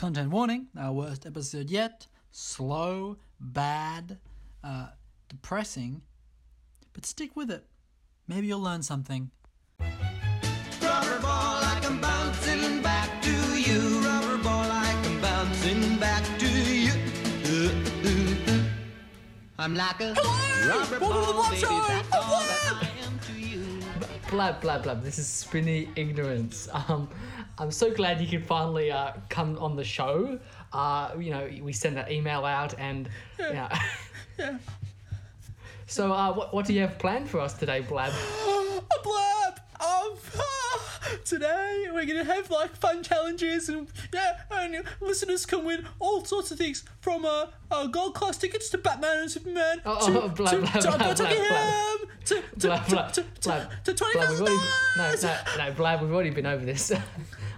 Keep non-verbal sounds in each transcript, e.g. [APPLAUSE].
Content warning: our worst episode yet. Slow, bad, uh, depressing. But stick with it. Maybe you'll learn something. Rubber ball I'm bouncing back to you. Rubber ball I'm bouncing back to you. Uh, uh, uh. I'm like a rubber ball, baby. That's all that I am to Blab, blab, blab. This is Spinny Ignorance. Um, I'm so glad you could finally uh, come on the show. Uh, you know, we send that email out and, [LAUGHS] yeah. So, uh, what, what do you have planned for us today, Blab? [GASPS] A blab! Um, today we're gonna have like fun challenges and yeah, and listeners can win all sorts of things from uh, uh gold class tickets to Batman and Superman Oh, to, oh, to, blab, to, blab, to, Buckingham, to, to, Blab, blab, to, to, to, to twenty thousand already, no, no, no, Blab, we've already been over this. [LAUGHS]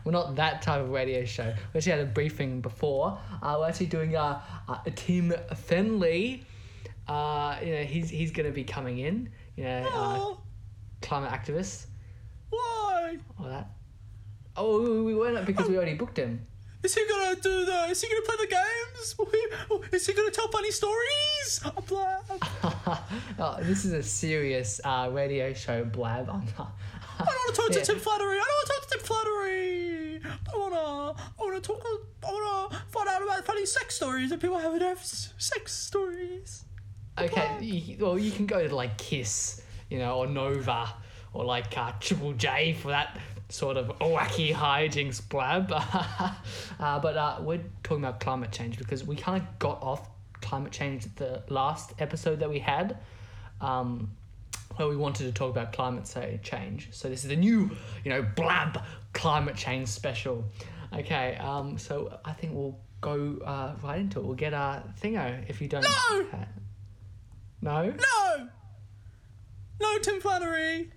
We're not that type of radio show. We actually had a briefing before. Uh, we're actually doing uh, uh, Tim Fenley. Uh, you know, he's he's going to be coming in. You know, uh, climate activist. Why? Or that. Oh, we weren't because we already booked him. Is he gonna do the? Is he gonna play the games? Is he gonna tell funny stories? A blab. [LAUGHS] oh, this is a serious uh, radio show, Blab. I'm not. I don't want to talk to [LAUGHS] Tim Flattery. I don't want to talk to Tim Flattery. I wanna, I wanna talk. I wanna find out about funny sex stories that people have have s- sex stories. Okay, you, well, you can go to like Kiss, you know, or Nova, or like uh, Triple J for that sort of wacky hijinks blab. [LAUGHS] uh, but uh, we're talking about climate change because we kind of got off climate change at the last episode that we had. Um, where we wanted to talk about climate say, change. So this is a new, you know, blab climate change special. Okay, um, so I think we'll go uh, right into it. We'll get our thingo if you don't. No! no. No, no, Tim Flattery.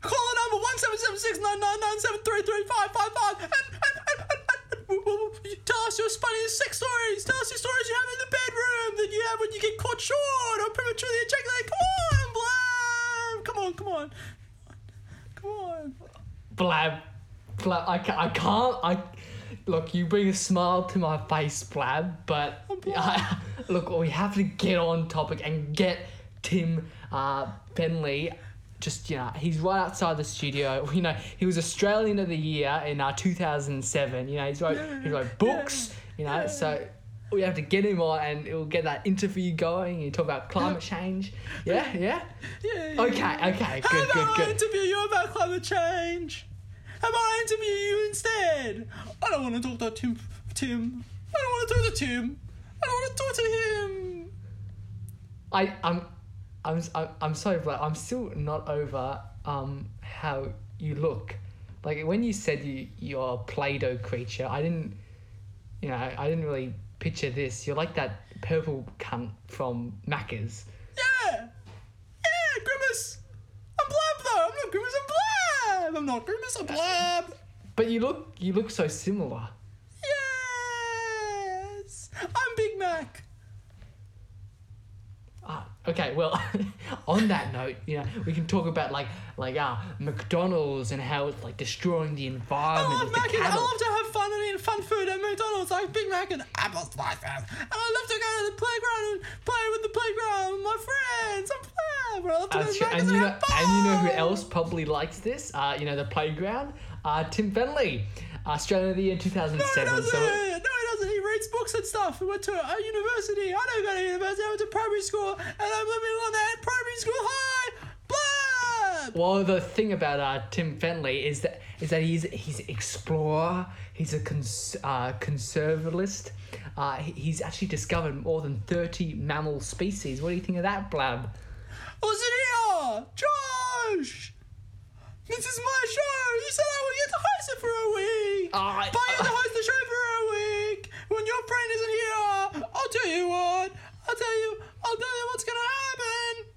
Call the number one seven seven six nine nine nine seven three three five five five and and and and. and Tell us your funniest sex stories. Tell us your stories you have in the bedroom that you have when you get caught short or prematurely ejaculate. Come on, Blab. Come on, come on, come on. Blab. Blab. I, ca- I can't. I look. You bring a smile to my face, Blab. But I, [LAUGHS] look, we have to get on topic and get Tim uh, Benley. Just you know, he's right outside the studio. [LAUGHS] You know, he was Australian of the Year in uh, 2007. You know, he's wrote he wrote books. You know, so we have to get him on, and it'll get that interview going. You talk about climate change. Yeah, yeah. Yeah, yeah, Okay, okay, How good, about good, I good. interview you about climate change? How about I interview you instead? I don't want to talk to Tim. Tim. I don't want to talk to Tim. I don't want to talk to him. I I'm I'm I'm, I'm sorry, but I'm still not over um how you look. Like when you said you you're a Play-Doh creature, I didn't you know I didn't really picture this. You're like that purple cunt from Macca's. Yeah. Yeah, Grimace. I'm Blab though. I'm not Grimace. I'm Blab. I'm not Grimace. I'm Blab. But you look you look so similar. Yes. I'm Big Mac. Okay, well, [LAUGHS] on that note, you know, we can talk about like like uh, McDonald's and how it's like destroying the environment. I love Mac. I love to have fun and eat fun food at McDonald's, like Big Mac and apple slices. And I love to go to the playground and play with the playground with my friends. I'm Blab. I love to go That's to true. Mac's And you know, and you know who else probably likes this? Uh, you know, the playground. Uh, Tim Fenley, Australian of the Year No, he 2007. doesn't. no, he doesn't. Reads books and stuff. He went to a university. I don't go to university. I went to primary school, and I'm living on that primary school high. Blab. well, the thing about uh, Tim Fenley is that is that he's he's an explorer. He's a cons- uh, conservativist. Uh, he's actually discovered more than 30 mammal species. What do you think of that, Blab? Who's in here? Josh. This is my show. You said I would get to host it for a week. I- but I get to host the show for a week. When your friend isn't here, I'll tell you what. I'll tell you. I'll tell you what's gonna happen.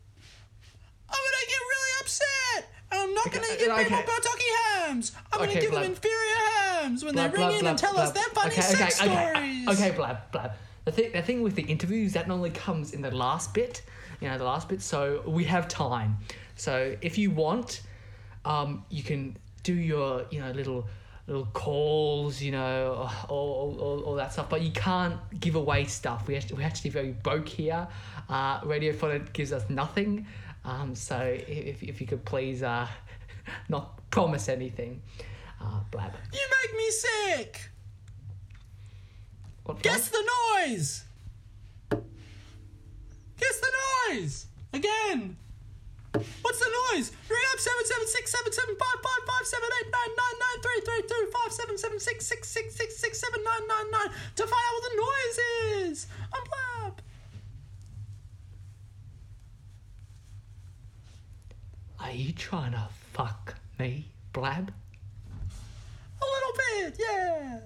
I'm gonna get really upset. And I'm not Okay, gonna give okay. people Bertocchi hams. I'm gonna give Blab. them inferior hams when Blab, they ring blab, in blab, and tell us their funny okay, sex okay, okay, stories. Okay, blab, blab. The thing, the thing with the interviews that normally comes in the last bit, you know, the last bit. So we have time. So if you want, um, you can do your, you know, little little calls, you know, all, all, all that stuff. But you can't give away stuff. We actually, we're actually very broke here. Uh, Radio Fun gives us nothing. Um, so if, if you could please uh, [LAUGHS] not promise anything. Uh, blab. You make me sick. What, Guess the noise. Guess the noise again. What's the noise? Ring up seven seven six seven seven five five five seven eight nine nine nine three three two five seven seven six six six six six seven nine nine nine to find out what the noise is. I'm Blab. Are you trying to fuck me, Blab? A little bit, yeah.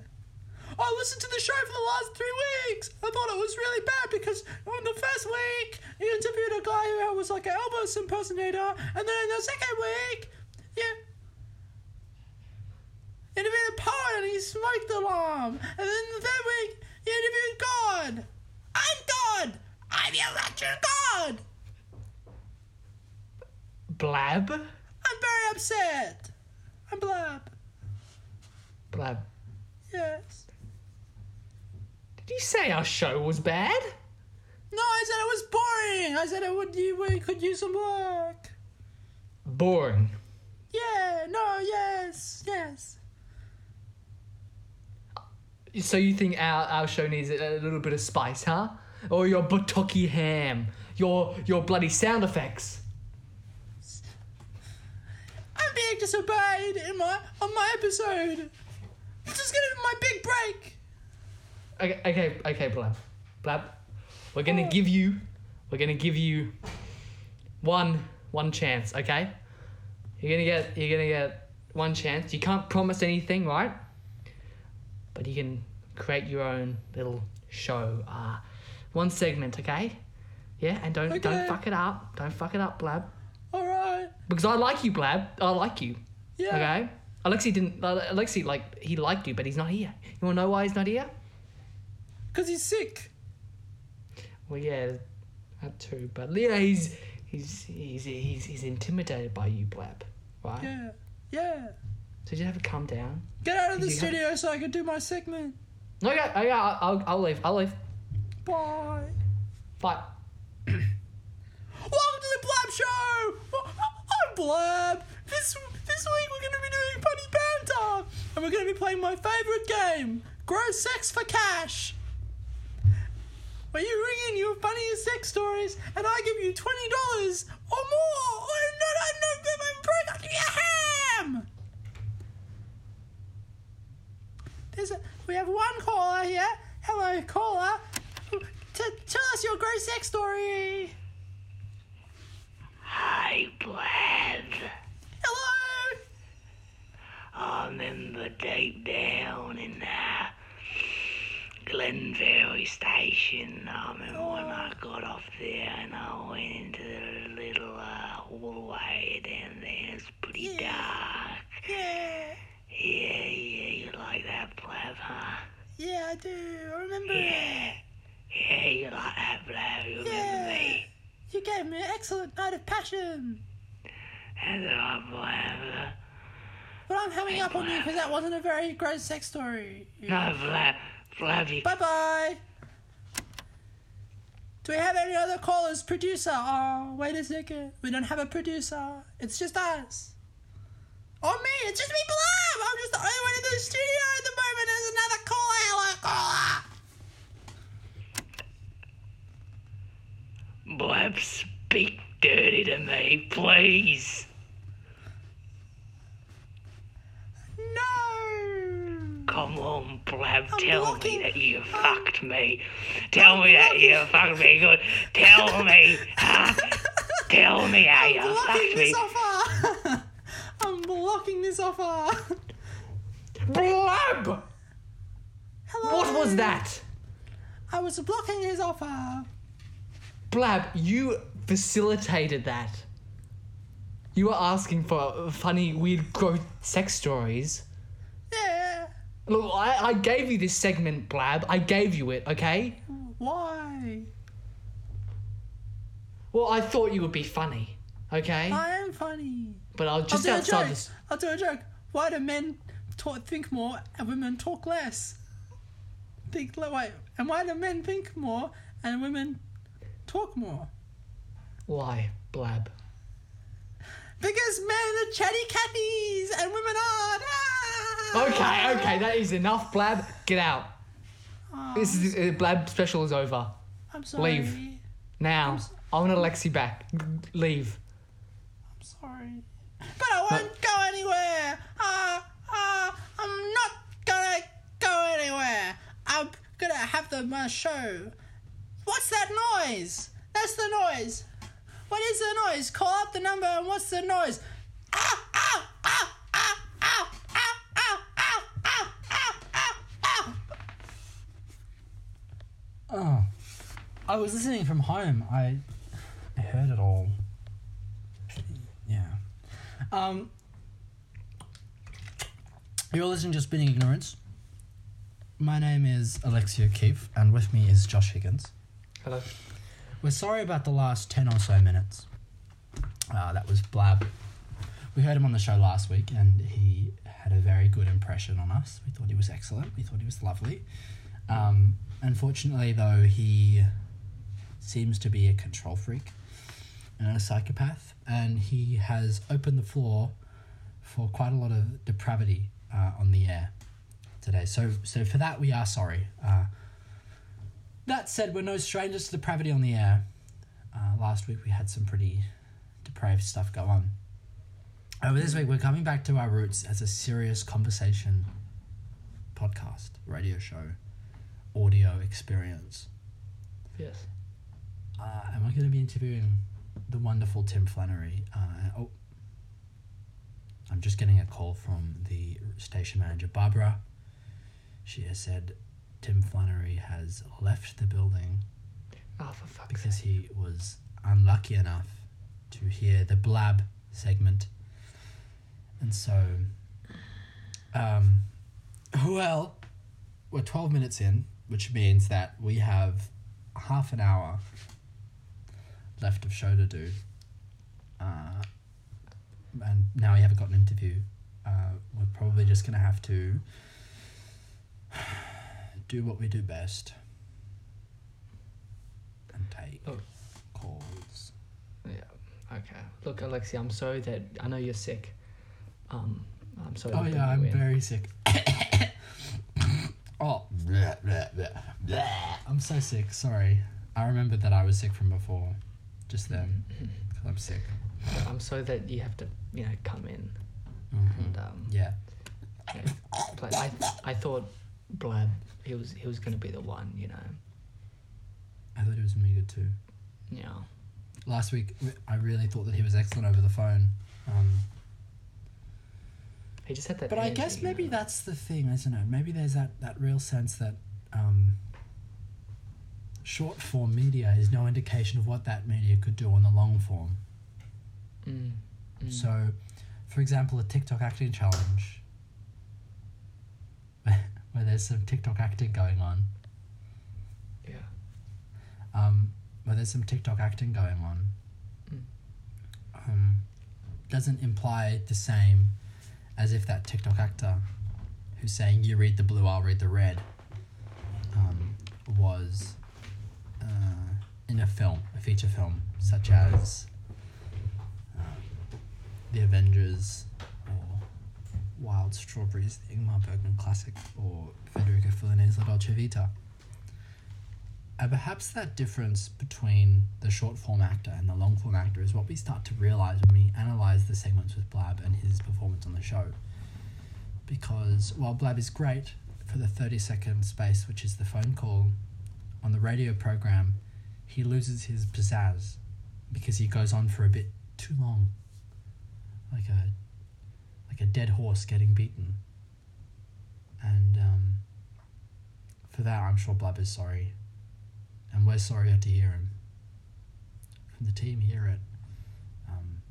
I listened to the show for the last three weeks. I thought it was really bad because on the first week, you interviewed a guy who was like an Elvis impersonator, and then in the second week, yeah, interviewed a poet and he smoked the alarm, and then the third week, you interviewed God. I'm God. I'm your electric God. Blab? I'm very upset. I'm Blab. Blab. Yes. Did you say our show was bad? No, I said it was boring. I said it would you we could use some work. Boring. Yeah, no, yes, yes. So you think our, our show needs a, little bit of spice, huh? Or your Bertocchi ham, your your bloody sound effects. I'm being disobeyed in my on my episode. This is gonna be my big break. Okay, okay, okay, Blab. Blab. We're gonna give you we're gonna give you one one chance, okay? You're gonna get you're gonna get one chance. You can't promise anything, right? But you can create your own little show. Uh one segment, okay? Yeah, and don't Okay. don't fuck it up. Don't fuck it up, Blab. All right. Because I like you, Blab. I like you. Yeah. Okay? Alexi didn't Alexi like he liked you, but he's not here. You wanna know why he's not here? Cause he's sick. Well, yeah, that too. But yeah, he's he's he's he's, he's intimidated by you, Blab. Right? Yeah. Yeah. So you have to calm down. Get out of the You have- studio so I can do my segment. Okay, okay, oh, I'll, I'll, I'll leave. I'll leave. Bye. Bye. [CLEARS THROAT] Welcome to the Blab Show! Oh, I'm Blab! This, this week we're going to be doing funny banter! And we're going to be playing my favourite game, Grow Sex for Cash! Where you ring in your funniest sex stories and I give you $20 or more! Or no, no, no, no, I'm broke, give you a ham! There's a, we have one caller here. Hello, caller. T- tell us your gross sex story. Hi, Blab. Hello. I remember deep down in uh, Glenferrie Station. I remember when I got off there and I went into the little uh, hallway down there. It's pretty Yeah. dark. Yeah. Yeah, yeah, you like that, Blab, huh? Yeah, I do. I remember it. Yeah. Yeah, you like that, Blab. You remember Yeah. me? You gave me an excellent night of passion. That's right, Blab. But I'm hanging up on you because that wasn't a very gross sex story. No, Blab. Blab, you Bye bye. Do we have any other callers? Producer? Oh, wait a second. We don't have a producer. It's just us. Oh, me. It's just me, Blab. I'm just the only one in the studio at the moment. There's another caller. Hello, caller. Blab, speak dirty to me, please. No. Come on, Blab, I'm tell blocking- me that you I'm- fucked me. Tell I'm me that you fucked me good. Tell me, huh? Tell me how you blocking fucked me. [LAUGHS] this offer. I'm blocking this offer. Blab! Hello. What was that? I was blocking his offer. Blab, you facilitated that. You were asking for funny, weird, gross sex stories. Look, I, I gave you this segment, Blab. I gave you it, okay? Why? Well, I thought you would be funny, okay? I am funny. But I'll just do a joke. this. I'll do a joke. Why do men talk, think more and women talk less. Think wait, and why do men think more and women talk more? Why, Blab? Because men are chatty catties and women aren't. Ah! Okay, okay, that is enough, Blab. Get out. This is uh, Blab special is over. I'm sorry. Leave. Now, I want Alexi back. Leave. I'm sorry. But I won't go anywhere. Ah, ah, I'm not gonna go anywhere. I'm gonna have the my show. What's that noise? That's the noise. What is the noise? Call up the number and what's the noise? I was listening from home. I, I heard it all. Yeah. Um, you're listening to Spinning Ignorance. My name is Alexia Keefe, and with me is Josh Higgins. Hello. We're sorry about the last 10 or so minutes. Uh, that was Blab. We heard him on the show last week, and he had a very good impression on us. We thought he was excellent. We thought he was lovely. Um, unfortunately, though, he seems to be a control freak and a psychopath, and he has opened the floor for quite a lot of depravity uh, on the air today. So, so for that, we are sorry. Uh, that said, we're no strangers to depravity on the air. Uh, last week we had some pretty depraved stuff go on. Over this week, we're coming back to our roots as a serious conversation podcast, radio show, audio experience. Yes. Uh, and we're going to be interviewing the wonderful Tim Flannery. Uh, oh, I'm just getting a call from the station manager, Barbara. She has said Tim Flannery has left the building Oh, for fuck's because sake. he was unlucky enough to hear the blab segment. And so, um, well, we're 12 minutes in, which means that we have half an hour left of show to do. Uh, and now we haven't got an interview. Uh, we're probably just going to have to [SIGHS] do what we do best and take Oh. calls. Yeah. Okay. Look, Alexi, I'm sorry that I know you're sick. Um, I'm sorry. Oh yeah, I'm in. very sick. [COUGHS] oh, bleh, bleh, bleh, bleh. I'm so sick. Sorry, I remembered that I was sick from before, just then, because I'm sick. I'm sorry that you have to, you know, come in. Mhm. And um, Yeah. yeah, but I, I thought Blab, he was, he was gonna be the one, you know. I thought it was me good too. Yeah. Last week, I really thought that he was excellent over the phone. Um, He just had that. But I energy, guess you maybe know. that's the thing, isn't it? Maybe there's that, that real sense that um, short form media is no indication of what that media could do on the long form. Mm, mm. So, for example, a TikTok acting challenge [LAUGHS] where there's some TikTok acting going on, yeah. um, where there's some TikTok acting going on, Mm. um, doesn't imply the same as if that TikTok actor who's saying, You read the blue, I'll read the red, um, was uh, in a film, a feature film, such as um, The Avengers or Wild Strawberries, the Ingmar Bergman classic, or Federico Fellini's La Dolce Vita. And perhaps that difference between the short form actor and the long form actor is what we start to realize when we analyze the segments with Blab and his performance on the show. Because while Blab is great for the 30 second space, which is the phone call, on the radio program, he loses his pizzazz because he goes on for a bit too long. Like a like a dead horse getting beaten. And um, for that, I'm sure Blab is sorry. And we're sorry to hear him. From the team here at um,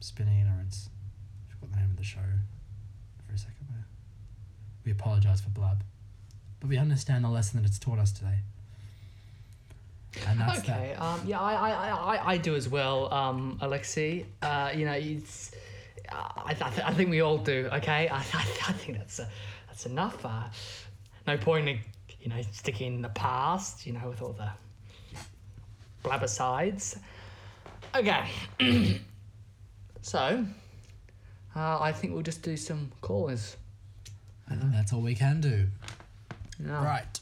Spinning Ignorance, I forgot the name of the show for a second there. We apologise for Blab. But we understand the lesson that it's taught us today. And that's Okay. Um, yeah, I, I, I, I- do as well, um, Alexi. Uh, you know, it's. I, I, th- I think we all do. Okay, I, I, I think that's uh, that's enough. Uh, no point in you know sticking in the past. You know, with all the blabbersides. Okay, [CLEARS THROAT] so uh, I think we'll just do some callers. I think that's all we can do. Yeah. Right.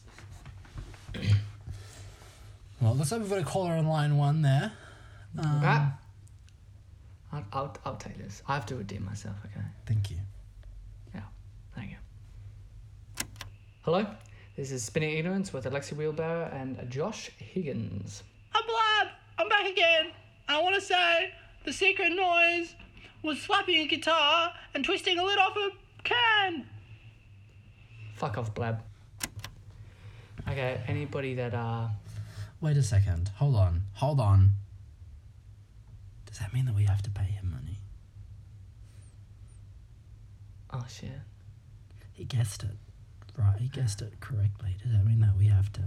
Well, it looks like we've got a caller on line one there. Um, Ah. I'll, I'll, I'll take this. I have to redeem myself, okay? Thank you. Yeah, thank you. Hello, this is Spinning Ignorance with Alexi Wheelbarrow and Josh Higgins. I'm Blab. I'm back again. I want to say the secret noise was slapping a guitar and twisting a lid off a can. Fuck off, Blab. Okay, anybody that, uh, Wait a second. Hold on. Hold on. Does that mean that we have to pay him money? oh shit. He guessed it. Right, he guessed it correctly. Does that mean that we have to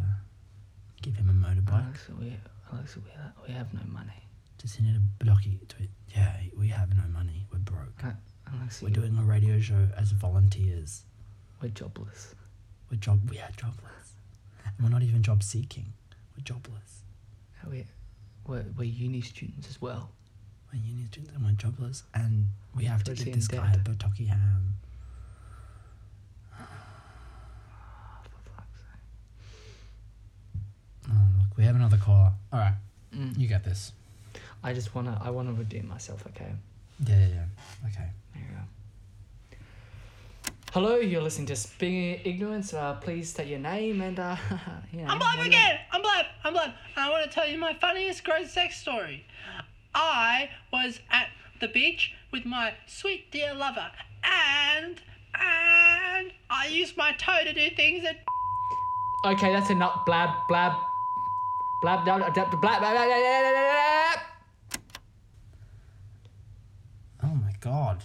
give him a motorbike? Alex, we, Alex, we, we have no money. Does he need a blocky? It? Yeah, we have no money. We're broke. Uh, Alex, We're doing a radio show as volunteers. we're jobless. We're job. We are jobless. And we're not even job seeking. We're jobless. We, we're, we're uni students as well. We're uni students and we're jobless, and we have to give this guy a. Bertocchi ham. [SIGHS] Oh, look, we have another caller. All right, Mm. you get this. I just wanna, I wanna redeem myself, okay? Yeah, yeah, yeah. Okay. There you go. Hello, you're listening to Spinning Ignorance. Uh, please state your name and, uh, you know. I'm Blab what do you- again. I'm Blab. I'm Blab. I want to tell you my funniest gross sex story. I was at the beach with my sweet dear lover, and and I used my toe to do things that Okay, that's enough. Blab, blab, blab, blab, blab, blab, blab, blab, blab, blab, blab. Oh my god,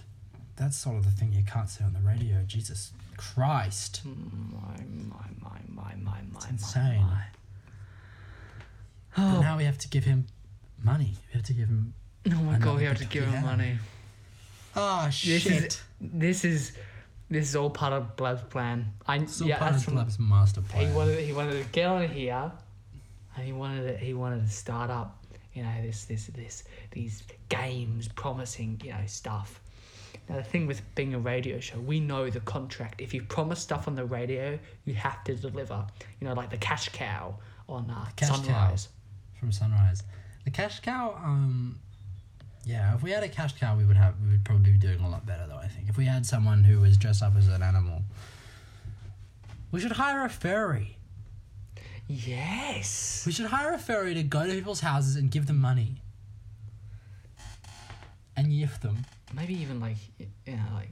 that's sort of the thing you can't say on the radio. Jesus Christ, mm, My, my, my, my, my, my, insane. my. But oh. now we have to give him money. We have to give him. Oh my god, we have to give him money. Oh This shit! is, this is, this is all part of Blab's plan. I, Still yeah, part that's of Blab's master he plan. wanted, he wanted to get on here, and he wanted to, he wanted to start up, you know, this, this, this, these games promising, you know, stuff. Now the thing with being a radio show, we know the contract. If you promise stuff on the radio, you have to deliver. You know, like the cash cow on uh, Cash cow. Sunrise. from Sunrise. The cash cow, um, yeah, if we had a cash cow, we would have we would probably be doing a lot better though. I think if we had someone who was dressed up as an animal, we should hire a fairy. Yes. We should hire a fairy to go to people's houses and give them money and yiff them. Maybe even like you know, like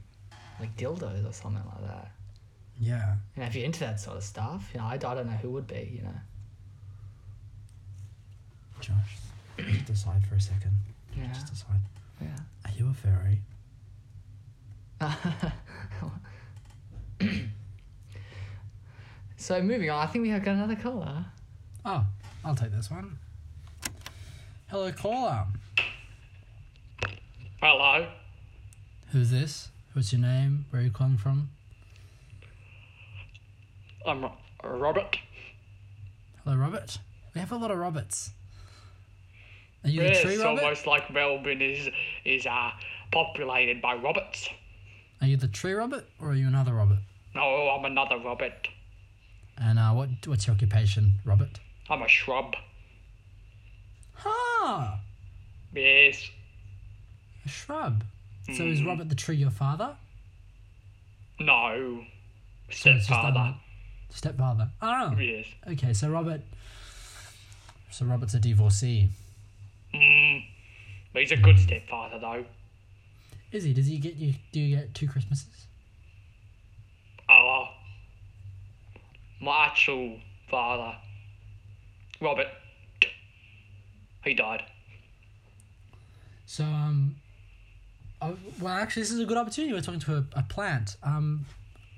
like dildos or something like that. Yeah. You know, if you're into that sort of stuff, you know, I, I don't know who would be. You know. Josh, just decide for a second. Yeah. Just decide. Yeah. Are you a fairy? [COUGHS] So moving on, I think we have got another caller. Oh, I'll take this one. Hello, caller. Hello. Who's this? What's your name? Where are you calling from? I'm Robert. Hello, Robert. We have a lot of Roberts. Are you the Yes, tree it's Robert? almost like Melbourne is is uh, populated by Roberts. Are you the tree Robert or are you another Robert? No, I'm another Robert. And uh, what what's your occupation, Robert? I'm a shrub. Ah, Yes. a shrub. So is Robert the tree your father? No. So it's just, Stepfather. Stepfather. Oh, Yes. okay. So Robert. So Robert's a divorcee. Mm. He's a good stepfather though. Is he? Does he get you? Do you get two Christmases? Oh. My actual father, Robert, he died. So um. Oh, well, actually, this is a good opportunity. We're talking to a, a plant. Um,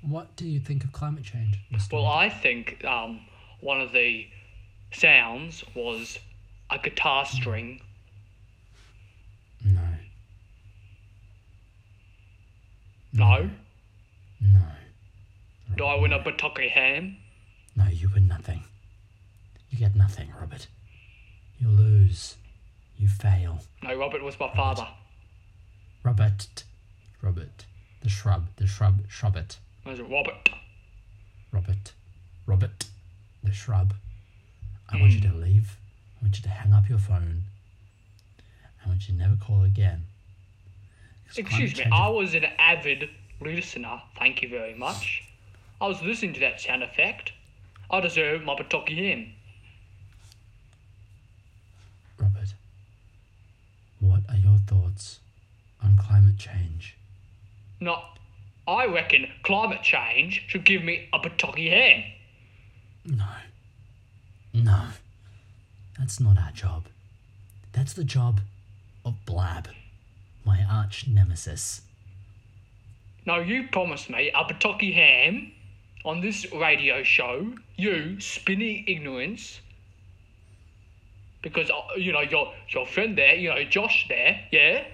what do you think of climate change, Mr. Well, I think um, one of the sounds was a guitar string. No. No. No. Do I win a Bertocchi ham? No, you win nothing. You get nothing, Robert. You lose. You fail. No, Robert was my father. Robert. Robert. The shrub. The shrub. Shrobbit. It was Robert. Robert. Robert. The shrub. I want you hmm. to leave. I want you to hang up your phone. I want you to never call again. Excuse me, I was an avid listener. Thank you very much. I was listening to that sound effect. I deserve my Bertocchi ham. Robert. What are your thoughts on climate change? No, I reckon climate change should give me a Bertocchi ham. No. No. That's not our job. That's the job of Blab, my arch nemesis. No, you promised me a Bertocchi ham on this radio show. You, Spinny Ignorance. Because, uh, you know, your, your friend there, you know, Josh there, yeah?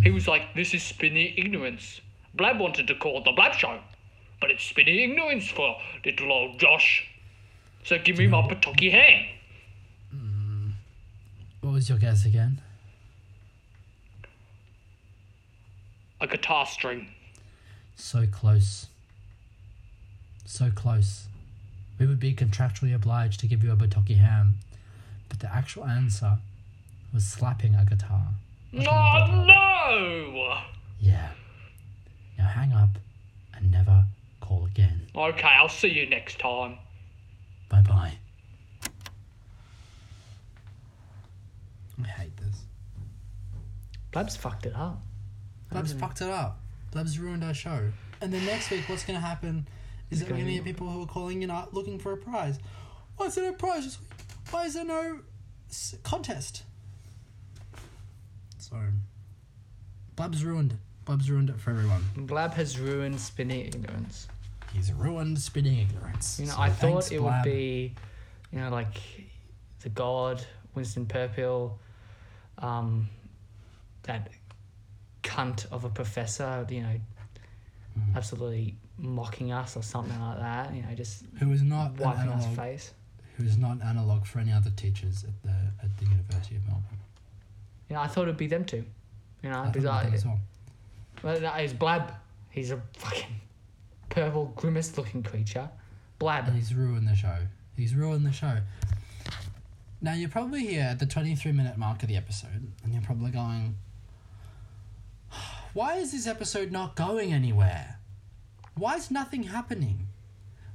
He was like, this is Spinny Ignorance. Blab wanted to call it the Blab Show. But it's Spinny Ignorance for little old Josh. So give me my Bertocchi ham. What was your guess again? A guitar string. So close. So close. We would be contractually obliged to give you a Bertocchi ham, but the actual answer was slapping a guitar. No, no! Yeah. Now hang up and never call again. Okay, I'll see you next time. Bye bye. I hate this. Blab's fucked it up. Blab's fucked it up. Blab's ruined our show. And then next week, what's going to happen is that we're going to get people who are calling in up looking for a prize. Why is there no prize this week? Why is there no s- contest? So, Blab's ruined. Blab's ruined it for everyone. Blab has ruined spinning ignorance. He's ruined spinning ignorance. You know, So I thought it Blab. would be, you know, like the god Winston Purpill, um, that cunt of a professor, you know, Hmm. absolutely mocking us or something like that. You know, just Who is not an wiping us analog, face. who is not analog for any other teachers at the at the University of. You know, I thought it'd be them two. You know, I thought because about I, as well. well, no, it's Blab. He's a fucking purple grimace-looking creature. Blab. And he's ruined the show. He's ruined the show. Now you're probably here at the 23 minute mark of the episode, and you're probably going, [SIGHS] "Why is this episode not going anywhere? Why is nothing happening?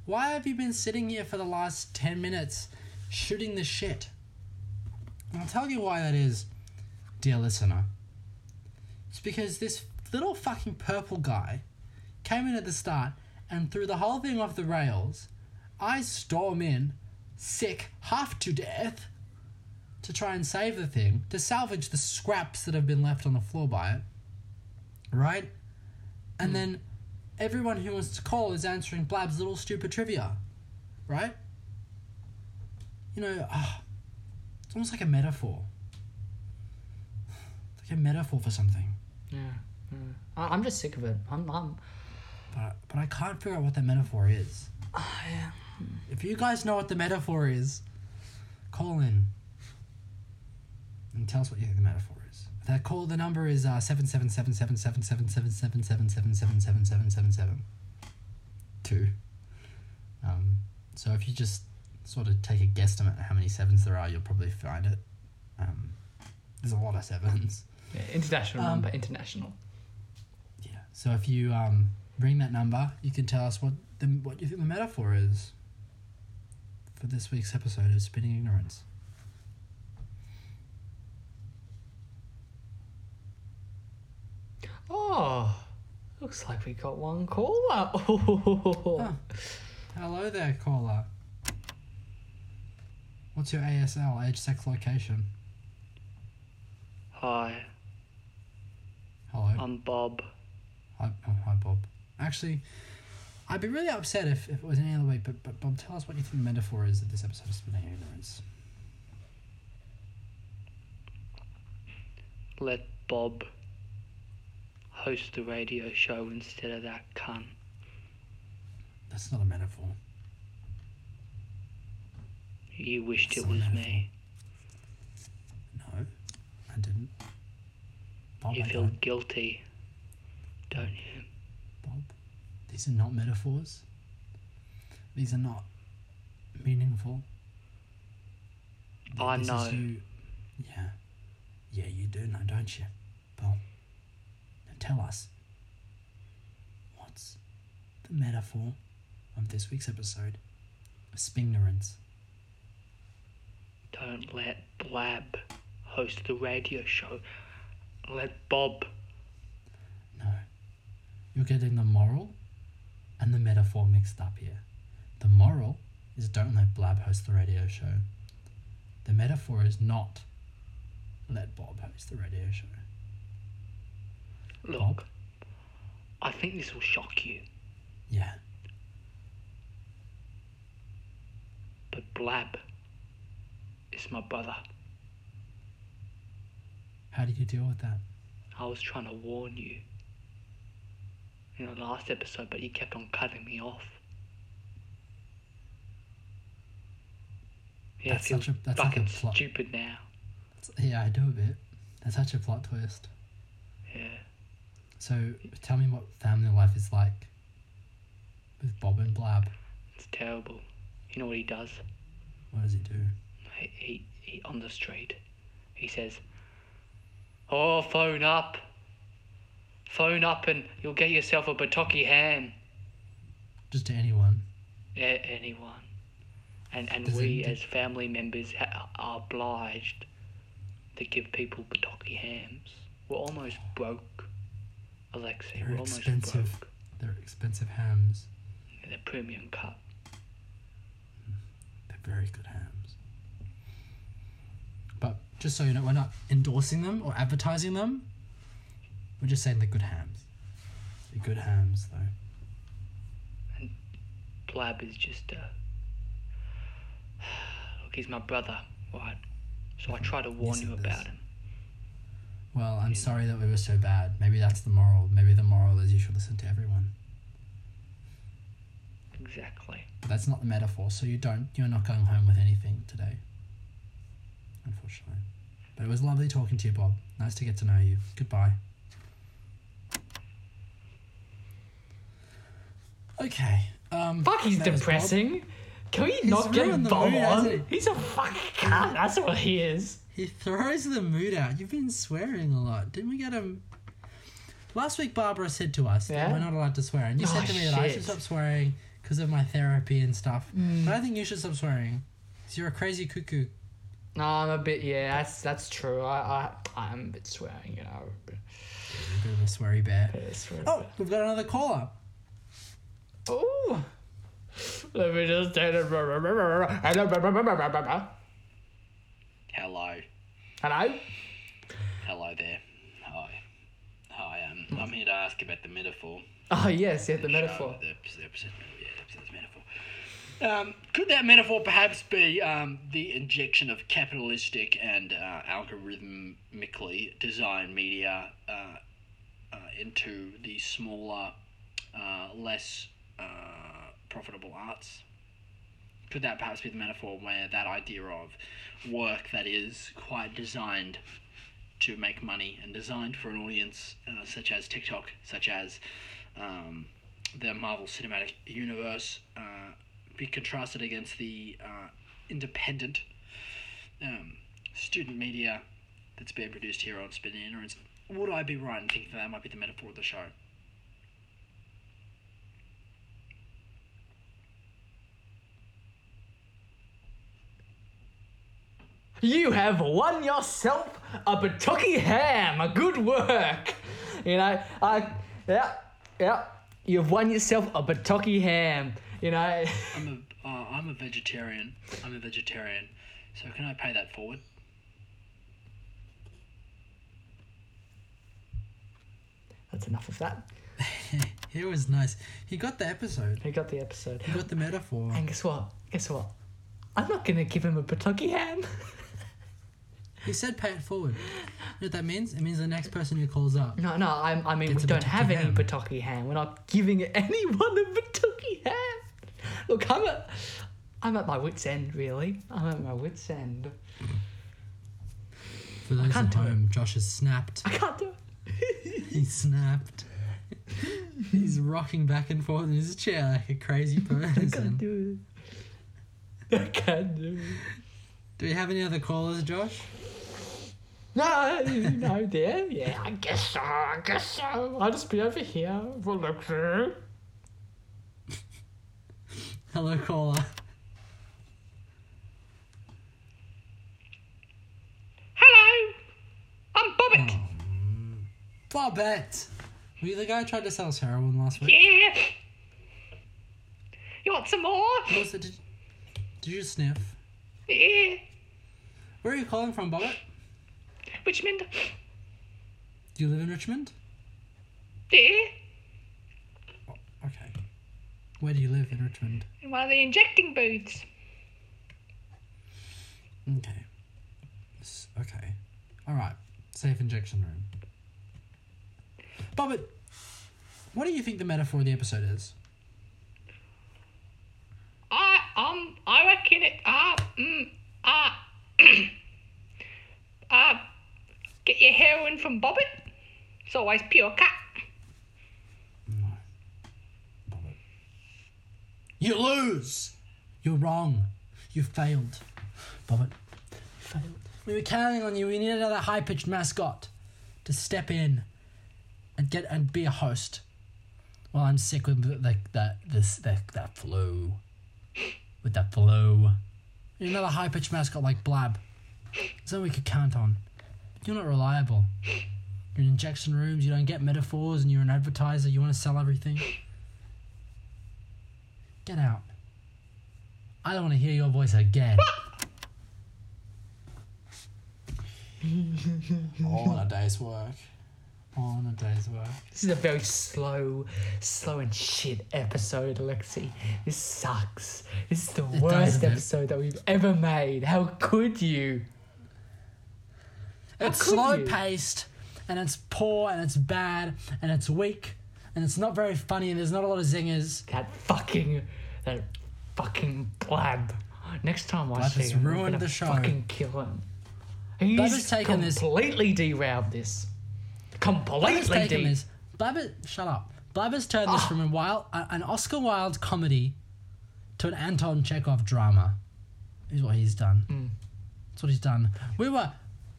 Why have you been sitting here for the last 10 minutes shooting the shit?" And I'll tell you why that is, dear listener. It's because this little fucking purple guy came in at the start and threw the whole thing off the rails. I storm in, sick, half to death, to try and save the thing, to salvage the scraps that have been left on the floor by it. Right? And then everyone who wants to call is answering Blab's little stupid trivia. Right? You know, ah, it's almost like a metaphor like a metaphor for something. Yeah. yeah. I, am just sick of it. I'm. I'm... But, but I can't figure out what the metaphor is. Yeah. If you guys know what the metaphor is, call in and tell us what you think the metaphor is. That call, the number is uh, Two. Um, so if you just sort of take a guesstimate at how many sevens there are, you'll probably find it. Um, there's a lot of sevens yeah international Um, number. International. Yeah. So if you um, ring that number, you can tell us what the, what you think the metaphor is for this week's episode of Spinning Ignorance. Oh, looks like we got one caller. [LAUGHS] Oh. Hello there, caller. What's your ASL, age, sex, location? Hi, Hello. I'm Bob. hi, oh, hi, Bob. Actually, I'd be really upset if, if it was any other way, but, but Bob, tell us what you think the metaphor is of this episode of Spinning Ignorance. Let Bob host the radio show instead of that cunt. That's not a metaphor. You wished It's it was metaphor. me. No, I didn't. Bob, You I feel don't. guilty, don't you? Bob, these are not metaphors. These are not meaningful. Th- I know. Yeah. Yeah, you do know, don't you? Bob. Now tell us. What's the metaphor of this week's episode of Spignorance? Don't let Blab host the radio show. Let Bob. No. You're getting the moral and the metaphor mixed up here. The moral is don't let Blab host the radio show. The metaphor is not let Bob host the radio show. Look, Bob? I think this will shock you, Yeah. but Blab is my brother. How did you deal with that? I was trying to warn you in the last episode, but you kept on cutting me off. Yeah, That's such a- that's like a fucking plot. stupid now. It's- yeah, I do a bit. That's such a plot twist. Yeah. So tell me what family life is like with Bob and Blab. It's terrible. You know what he does? What does he do? He, he, he on the street. He says, "Oh, phone up. Phone up, and you'll get yourself a Bertocchi ham." Just to anyone. A- anyone. And and Does we it- as family members ha- are obliged to give people Bertocchi hams. We're almost broke, Alexei. They're We're almost expensive. broke. They're expensive hams. They're premium cut. They're very good hams. Just so you know, we're not endorsing them or advertising them. We're just saying they're good hams. They're good hams, though. And Blab is just uh [SIGHS] look. He's my brother, right? So I try to warn you about him. Well, I'm sorry that we were so bad. Maybe that's the moral. Maybe the moral is you should listen to everyone. Exactly. But that's not the metaphor. So you don't. You're not going home with anything today. Unfortunately. But it was lovely talking to you, Bob. Nice to get to know you. Goodbye. Okay. Um, Fuck, he's depressing. Can we not get Bob mood, on? he? He's a fucking cunt. That's what he is. He throws the mood out. You've been swearing a lot. Didn't we get him? Last week, Barbara said to us that we're not allowed to swear. And you Oh, said to me that I should stop swearing because of my therapy and stuff. Mm. But I think you should stop swearing. 'Cause you're a crazy cuckoo. No, I'm a bit. Yeah, that's that's true. I I I'm a bit swearing, you know. You're a bit of a sweary bear. Yeah, swear- Oh, we've got another caller. Oh, Let me just take it. Hello. Hello. Hello. Hello there. Hi. Hi, um, I'm here to ask about the metaphor. Oh yes, yeah, the show, metaphor. The episode, episode, the metaphor. Um, could that metaphor perhaps be um, the injection of capitalistic and uh, algorithmically designed media uh, uh, into the smaller, uh, less uh, profitable arts? Could that perhaps be the metaphor where that idea of work that is quite designed to make money and designed for an audience uh, such as TikTok, such as um, the Marvel Cinematic Universe, be contrasted against the uh, independent um, student media that's being produced here on Spin Ignorance. Would I be right in thinking that, that might be the metaphor of the show? You have won yourself a Bertocchi ham. Good work. You know, I, yeah, yeah. You've won yourself a Bertocchi ham. You know, I'm a, uh, I'm a vegetarian. I'm a vegetarian. So can I pay that forward? that's enough of that. [LAUGHS] He was nice. He got the episode. He got the episode. He got the metaphor. And guess what? Guess what? I'm not gonna give him a Bertocchi ham. [LAUGHS] He said pay it forward. You know what that means? It means the next person who calls up. No, no, I, I mean, we don't have any ham. Bertocchi ham. We're not giving anyone [LAUGHS] a Bertocchi ham. Look, I'm at, I'm at my wit's end, really. I'm at my wit's end. For those can't at do it. Josh has snapped. I can't do it. [LAUGHS] He snapped. He's rocking back and forth in his chair like a crazy person. [LAUGHS] I can't do it. I can't do it. Do we have any other callers, Josh? No, no, there. Yeah, I guess so. I guess so. I'll just be over here for the crew. Hello, caller. Hello, I'm Bobbit. Oh, mm. Bobette! Were you the guy who tried to sell us heroin last week? Yeah. You want some more? What was it? Did, did you sniff? Yeah. Where are you calling from, Bobette? Richmond. Do you live in Richmond? Yeah. Okay. Where do you live in Richmond? In one of the injecting booths. Okay. Okay. Alright. Safe injection room. Bobbit, what do you think the metaphor of the episode is? I um I reckon it uh mm uh [CLEARS THROAT] uh get your heroin from Bobbit. It's always pure cut. You lose! You're wrong. You failed. Bobbit, you failed. We were counting on you. We needed another high pitched mascot to step in and get and be a host. Well, I'm sick with the, that this that that flu. With that flu. Another high pitched mascot like Blab. Something we could count on. You're not reliable. You're in injection rooms, you don't get metaphors, and you're an advertiser, you want to sell everything. Get out. I don't want to hear your voice again. [LAUGHS] All in a day's work. All in a day's work. This is a very slow, slow and shit episode, Alexi. This sucks. This is the a worst episode that we've ever made. How could you? It's slow you? paced, and it's poor, and it's bad, and it's weak, and it's not very funny, and there's not a lot of zingers. That fucking, that fucking blab. Next time I Blab see has him, I'm gonna the show. Fucking kill him. Blab He's has taken this- completely derailed this. Blabber's Completely taken de- this. Blabber, shut up. Blab has turned this ah. from a wild, an Oscar Wilde comedy to an Anton Chekhov drama. Is what he's done. Hmm. That's what he's done. We were,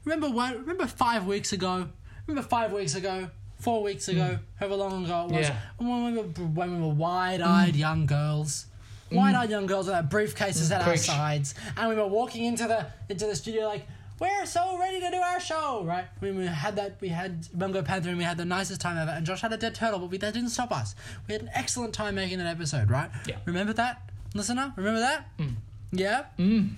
remember what? Remember five weeks ago? Remember five weeks ago? Four weeks ago? Hmm. However long ago it was. Yeah. When we were, when we were wide-eyed hmm. young girls. Hmm. Wide-eyed young girls with our briefcases at our sides, and we were walking into the into the studio like, we're so ready to do our show, right? When we had that, we had Bungo Panther, and we had the nicest time ever. And Josh had a dead turtle, but we, that didn't stop us. We had an excellent time making that episode, right? Yeah. Remember that, listener? Remember that? Yeah. Mm.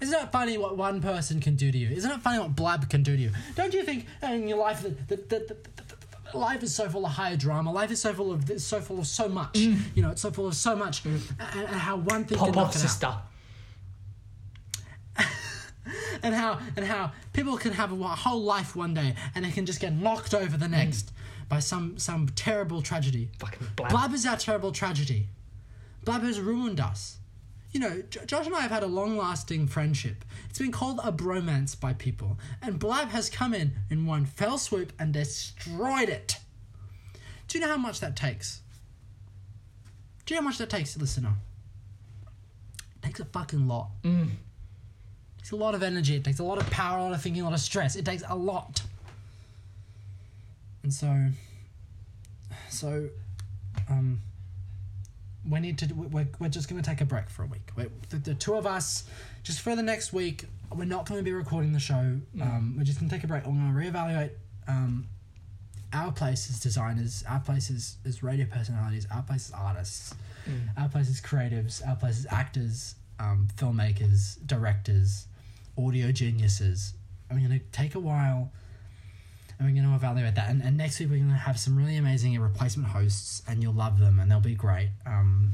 Isn't it funny what one person can do to you? Isn't it funny what Blab can do to you? Don't you think uh, in your life that, that, life is so full of high drama? Life is so full of so full of so much. You know, it's so full of so much, and, and how one thing can Pop off, sister. [LAUGHS] and how and how people can have a whole life one day and they can just get knocked over the next by some some terrible tragedy. Fucking blab. Blab is our terrible tragedy. Blab has ruined us. You know, J- Josh and I have had a long-lasting friendship. It's been called a bromance by people, and Blab has come in in one fell swoop and destroyed it. Do you know how much that takes? Do you know how much that takes, listener? It takes a fucking lot. It takes a lot of energy. It takes a lot of power, a lot of thinking, a lot of stress. It takes a lot. And so, so, um, we need to. We're, we're just going to take a break for a week. We're, the, the two of us, just for the next week, we're not going to be recording the show. Um, we're just going to take a break. We're going to reevaluate um, our place as designers, our place as, as radio personalities, our place as artists, our place as creatives, our place as actors, um, filmmakers, directors, audio geniuses. We're going to take a while and we're going to evaluate that. And, and next week, we're going to have some really amazing replacement hosts, and you'll love them, and they'll be great. Um,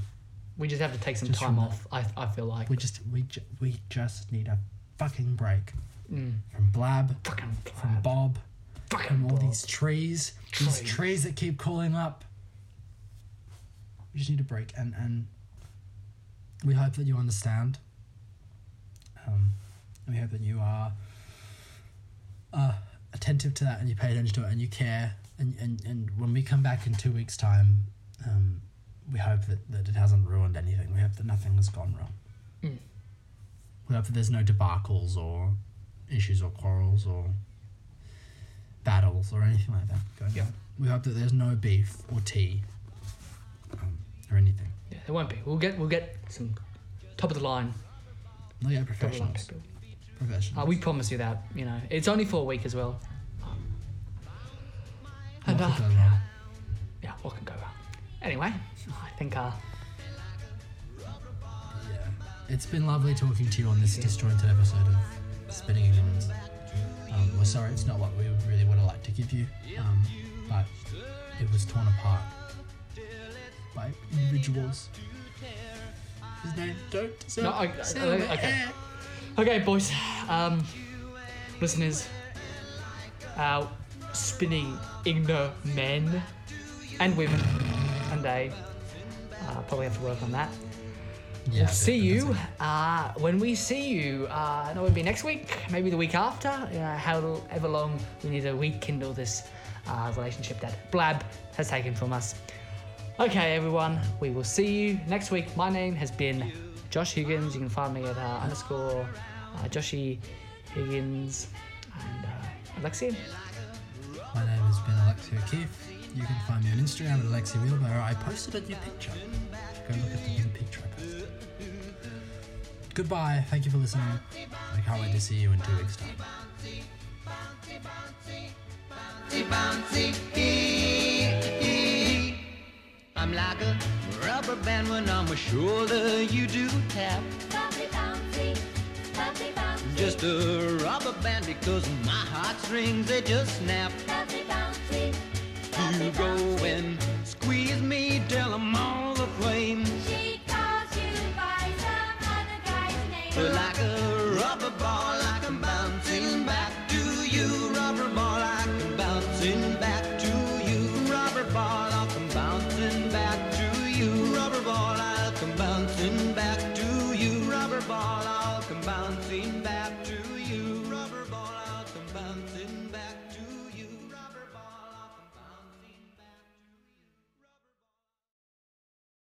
We just have to take some time off. I, I feel like. we just we ju- we just need a fucking break. from Blab, Fucking from Bob, fucking from all Bob. these trees, these Trees. trees that keep calling up. We just need a break, and and we hope that you understand. Um, we hope that you are uh, attentive to that, and you pay attention to it, and you care. And and, and when we come back in two weeks' time, um, we hope that, that it hasn't ruined anything. We hope that nothing has gone wrong. We hope that there's no debacles or issues or quarrels or battles or anything like that going Yeah. on. We hope that there's no beef or tea um, or anything. Yeah, there won't be. We'll get we'll get some top of the line, No, yeah, top of the line professionals. People. Professionals. Uh, we promise you that. You know, it's only for a week as well. And What uh, wrong? yeah, what can go wrong? Anyway, I think uh, Yeah. It's been lovely talking to you on this disjointed episode of Spinning Ignorance. Um, we're sorry it's not what we really would have liked to give you, um, but it was torn apart by individuals whose name don't No, I- I- on the okay. Okay, boys, um, listeners, our spinning igno men and women, and they uh, probably have to work on that. Yeah, we'll see you uh, when we see you. Uh, no, it'll be next week, maybe the week after. Know, however long we need to rekindle this uh, relationship that Blab has taken from us. Okay, everyone, we will see you next week. My name has been Josh Higgins. You can find me at uh, underscore uh, Joshy Higgins and uh, Alexia. My name has been Alexia O'Keefe. You can find me on Instagram at Alexia Wheelbarrow. I posted a new picture. Go look at the new picture I posted. Goodbye. Thank you for listening. I can't wait to see you in two weeks' time. bouncy, bouncy. I'm like a rubber band when on my shoulder you do tap. Bouncy, bouncy, Just a rubber band because my heartstrings they just snap. bouncy, bouncy. You go and squeeze me till I'm